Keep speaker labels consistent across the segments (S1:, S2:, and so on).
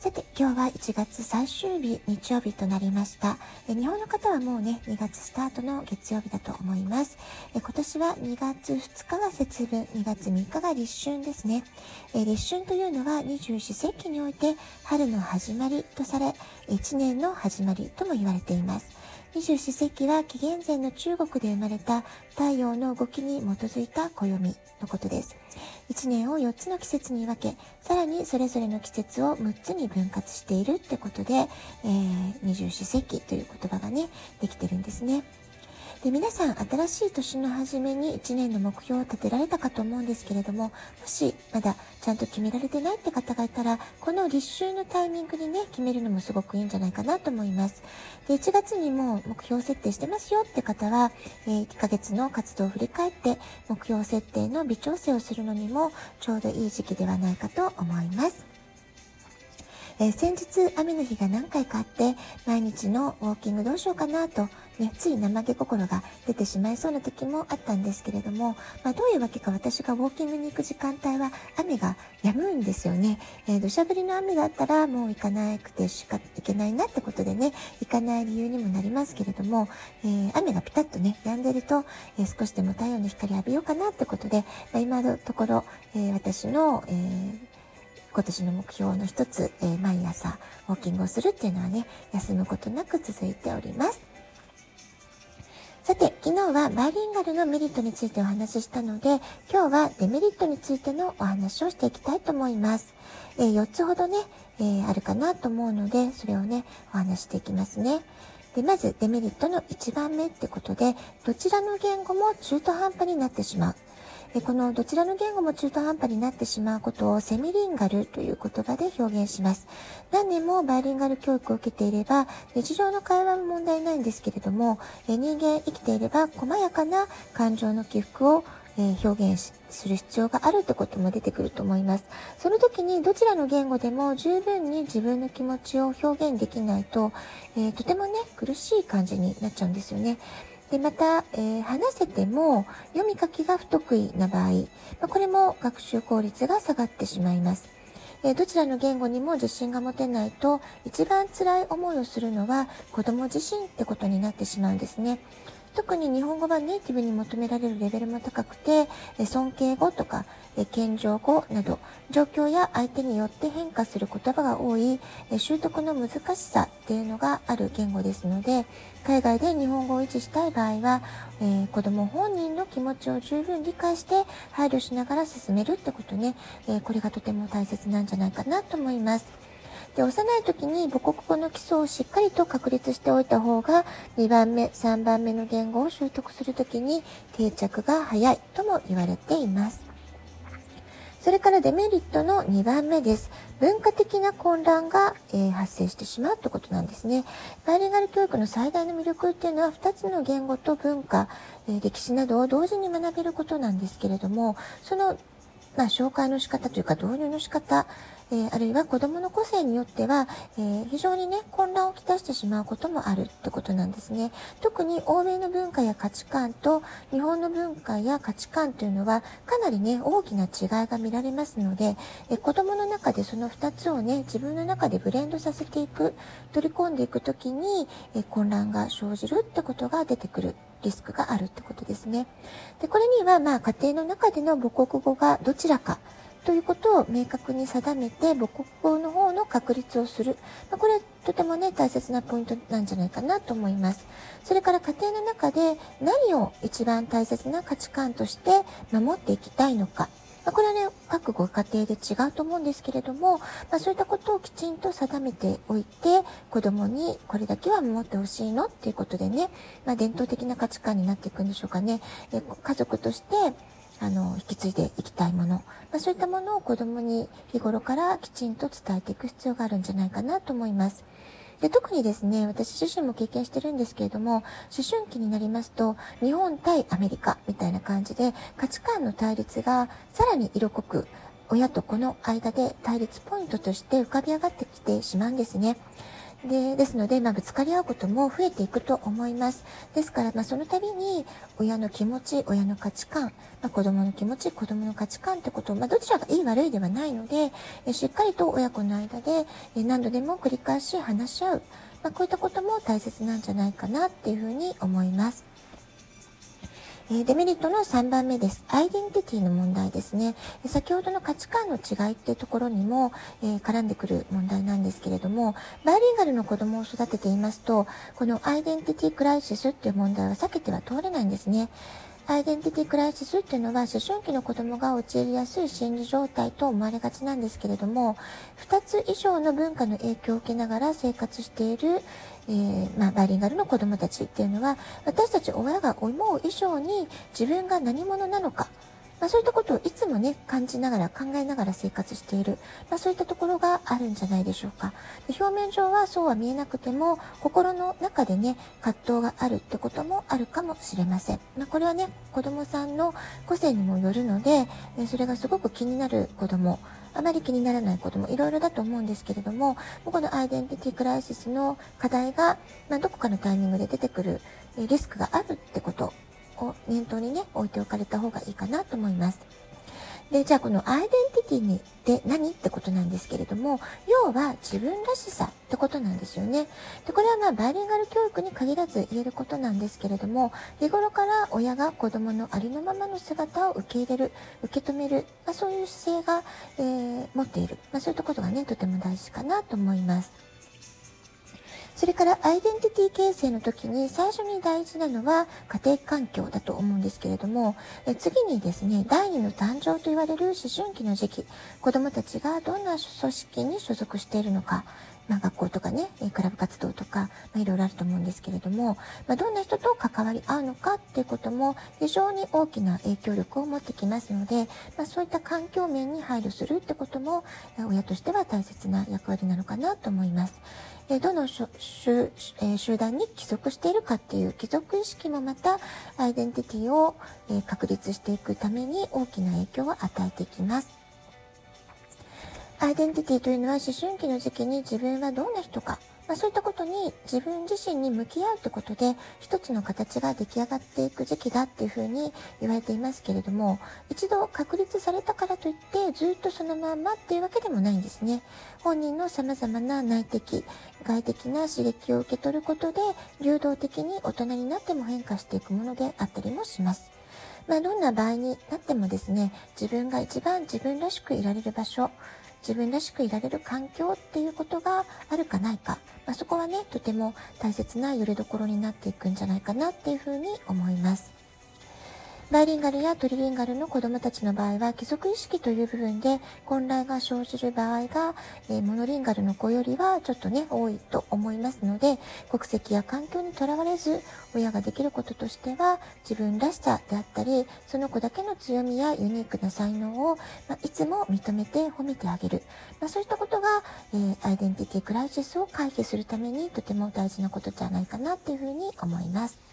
S1: さて、今日は1月最終日、日曜日となりました。え日本の方はもうね、2月スタートの月曜日だと思います。え今年は2月2日が節分、2月3日が立春ですね。え立春というのは二十四節気において春の始まりとされ、1年の始まりとも言われています。二十四節気は紀元前の中国で生まれた太陽の動きに基づいた暦のことです。一年を4つの季節に分け、さらにそれぞれの季節を6つに分割しているってことで、えー、二十四節気という言葉がね、できてるんですね。で皆さん新しい年の初めに1年の目標を立てられたかと思うんですけれどももしまだちゃんと決められてないって方がいたらこの立秋のタイミングにね決めるのもすごくいいんじゃないかなと思います。で1月にも目標設定してますよって方は、えー、1ヶ月の活動を振り返って目標設定の微調整をするのにもちょうどいい時期ではないかと思います。え、先日雨の日が何回かあって毎日のウォーキングどうしようかなと、ね、つい怠け心が出てしまいそうな時もあったんですけれども、まあ、どういうわけか私がウォーキングに行く時間帯は雨が止むんですよね。えー、土砂降りの雨だったらもう行かなくてしかいけないなってことでね、行かない理由にもなりますけれども、えー、雨がピタッとね、止んでると、えー、少しでも太陽の光浴びようかなってことで、まあ、今のところ、え私の、え今年の目標の一つ、えー、毎朝ウォーキングをするっていうのはね、休むことなく続いております。さて、昨日はバイリンガルのメリットについてお話ししたので、今日はデメリットについてのお話をしていきたいと思います。えー、4つほどね、えー、あるかなと思うので、それをね、お話していきますね。で、まずデメリットの1番目ってことで、どちらの言語も中途半端になってしまう。このどちらの言語も中途半端になってしまうことをセミリンガルという言葉で表現します。何年もバイリンガル教育を受けていれば、日常の会話も問題ないんですけれども、人間生きていれば細やかな感情の起伏を表現する必要があるってことも出てくると思います。その時にどちらの言語でも十分に自分の気持ちを表現できないと、えー、とてもね、苦しい感じになっちゃうんですよね。で、また、えー、話せても読み書きが不得意な場合、ま、これも学習効率が下がってしまいます。え、どちらの言語にも自信が持てないと、一番辛い思いをするのは子供自身ってことになってしまうんですね。特に日本語はネイティブに求められるレベルも高くて、尊敬語とか謙譲語など状況や相手によって変化する言葉が多い習得の難しさっていうのがある言語ですので海外で日本語を維持したい場合は、えー、子供本人の気持ちを十分理解して配慮しながら進めるってことね、えー、これがとても大切なんじゃないかなと思います。で、幼い時に母国語の基礎をしっかりと確立しておいた方が、2番目、3番目の言語を習得する時に定着が早いとも言われています。それからデメリットの2番目です。文化的な混乱が、えー、発生してしまうということなんですね。バイリンガル教育の最大の魅力っていうのは2つの言語と文化、えー、歴史などを同時に学べることなんですけれども、そのまあ、紹介の仕方というか導入の仕方、えー、あるいは子供の個性によっては、えー、非常にね、混乱をきたしてしまうこともあるってことなんですね。特に欧米の文化や価値観と日本の文化や価値観というのはかなりね、大きな違いが見られますので、えー、子供の中でその2つをね、自分の中でブレンドさせていく、取り込んでいくときに、え混乱が生じるってことが出てくるリスクがあるってことですね。で、これには、まあ、家庭の中での母国語がどちらかということを明確に定めて母国語の方の確立をする。まあ、これはとてもね、大切なポイントなんじゃないかなと思います。それから家庭の中で何を一番大切な価値観として守っていきたいのか。まあ、これはね、各ご家庭で違うと思うんですけれども、まあ、そういったことをきちんと定めておいて、子供にこれだけは守ってほしいのっていうことでね、まあ、伝統的な価値観になっていくんでしょうかね。え家族として、あの、引き継いでいきたいもの、まあ、そういったものを子供に日頃からきちんと伝えていく必要があるんじゃないかなと思います。で特にですね、私自身も経験してるんですけれども、思春期になりますと、日本対アメリカみたいな感じで、価値観の対立がさらに色濃く、親と子の間で対立ポイントとして浮かび上がってきてしまうんですね。で、ですので、まあ、ぶつかり合うことも増えていくと思います。ですから、まあ、その度に、親の気持ち、親の価値観、まあ、子供の気持ち、子供の価値観ってことを、まあ、どちらがいい悪いではないので、えしっかりと親子の間で、え何度でも繰り返し話し合う。まあ、こういったことも大切なんじゃないかなっていうふうに思います。えデメリットの3番目です。アイデンティティの問題ですね。先ほどの価値観の違いってところにも、え、絡んでくる問題なんですけれども、バイリンガルの子供を育てていますと、このアイデンティティクライシスっていう問題は避けては通れないんですね。アイデンティティクライシスっていうのは思春期の子供が陥りやすい心理状態と思われがちなんですけれども、2つ以上の文化の影響を受けながら生活している、えー、まあ、バイリンガルの子供たちっていうのは、私たち親が思う以上に自分が何者なのか、まあ、そういったことをいつもね、感じながら、考えながら生活している。まあ、そういったところがあるんじゃないでしょうか。で表面上はそうは見えなくても、心の中でね、葛藤があるってこともあるかもしれません。まあ、これはね、子供さんの個性にもよるので、それがすごく気になる子供、あまり気にならないこともいろいろだと思うんですけれども、このアイデンティティクライシスの課題が、まあ、どこかのタイミングで出てくるリスクがある念頭にね、置いておかれた方がいいかなと思います。で、じゃあこのアイデンティティにって何ってことなんですけれども、要は自分らしさってことなんですよね。で、これはまあバイリンガル教育に限らず言えることなんですけれども、日頃から親が子供のありのままの姿を受け入れる、受け止める、まあ、そういう姿勢が、えー、持っている。まあ、そういったことがね、とても大事かなと思います。それからアイデンティティ形成の時に最初に大事なのは家庭環境だと思うんですけれども、え次にですね、第2の誕生と言われる思春期の時期、子供たちがどんな組織に所属しているのか、まあ、学校とかね、クラブ活動とか、まあ、いろいろあると思うんですけれども、まあ、どんな人と関わり合うのかっていうことも非常に大きな影響力を持ってきますので、まあ、そういった環境面に配慮するってことも親としては大切な役割なのかなと思います。えどの集,、団に帰属しているかっていう帰属意識もまたアイデンティティを、確立していくために大きな影響を与えていきます。アイデンティティというのは思春期の時期に自分はどんな人か。まあ、そういったことに自分自身に向き合うってことで一つの形が出来上がっていく時期だっていうふうに言われていますけれども一度確立されたからといってずっとそのまんまっていうわけでもないんですね。本人の様々な内的外的な刺激を受け取ることで流動的に大人になっても変化していくものであったりもします。まあ、どんな場合になってもですね自分が一番自分らしくいられる場所自分らしくいられる環境っていうことがあるかないか、まあ、そこはね、とても大切な揺れどころになっていくんじゃないかなっていうふうに思います。バイリンガルやトリリンガルの子供たちの場合は、貴族意識という部分で混乱が生じる場合が、えー、モノリンガルの子よりはちょっとね、多いと思いますので、国籍や環境にとらわれず、親ができることとしては、自分らしさであったり、その子だけの強みやユニークな才能を、まあ、いつも認めて褒めてあげる。まあ、そういったことが、えー、アイデンティティクライシスを回避するためにとても大事なことじゃないかなっていうふうに思います。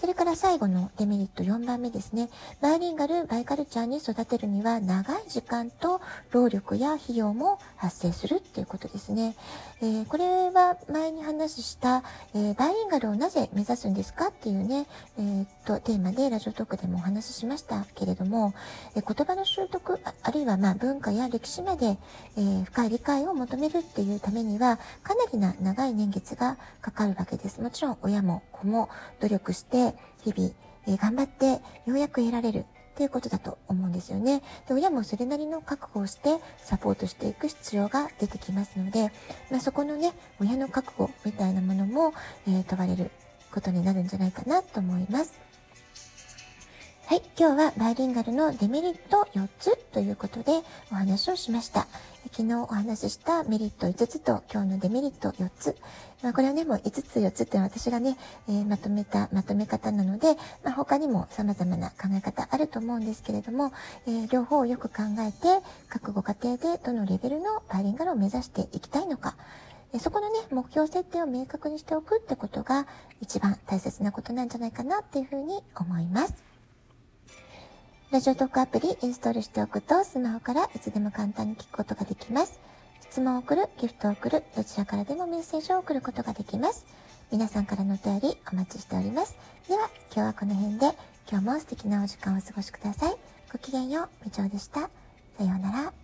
S1: それから最後のデメリット4番目ですね。バイリンガル、バイカルチャーに育てるには長い時間と労力や費用も発生するっていうことですね。えー、これは前に話した、えー、バイリンガルをなぜ目指すんですかっていうね、えー、とテーマでラジオトークでもお話ししましたけれども、えー、言葉の習得、あるいはまあ文化や歴史まで、えー、深い理解を求めるっていうためには、かなりな長い年月がかかるわけです。もちろん親も子も努力して、日々、え、頑張ってようやく得られるっていうことだと思うんですよね。で親もそれなりの覚悟をしてサポートしていく必要が出てきますので、まあ、そこのね、親の覚悟みたいなものも、えー、問われることになるんじゃないかなと思います。はい、今日はバイリンガルのデメリット4つということでお話をしました。昨日お話ししたメリット5つと今日のデメリット4つ。まあ、これはね、もう5つ4つって私がね、えー、まとめたまとめ方なので、まあ、他にも様々な考え方あると思うんですけれども、えー、両方をよく考えて、各ご家庭でどのレベルのバイリンガルを目指していきたいのか、そこのね、目標設定を明確にしておくってことが一番大切なことなんじゃないかなっていうふうに思います。ラジオトークアプリインストールしておくとスマホからいつでも簡単に聞くことができます。質問を送る、ギフトを送る、どちらからでもメッセージを送ることができます。皆さんからのお便りお待ちしております。では、今日はこの辺で、今日も素敵なお時間をお過ごしください。ごきげんよう、みちょうでした。さようなら。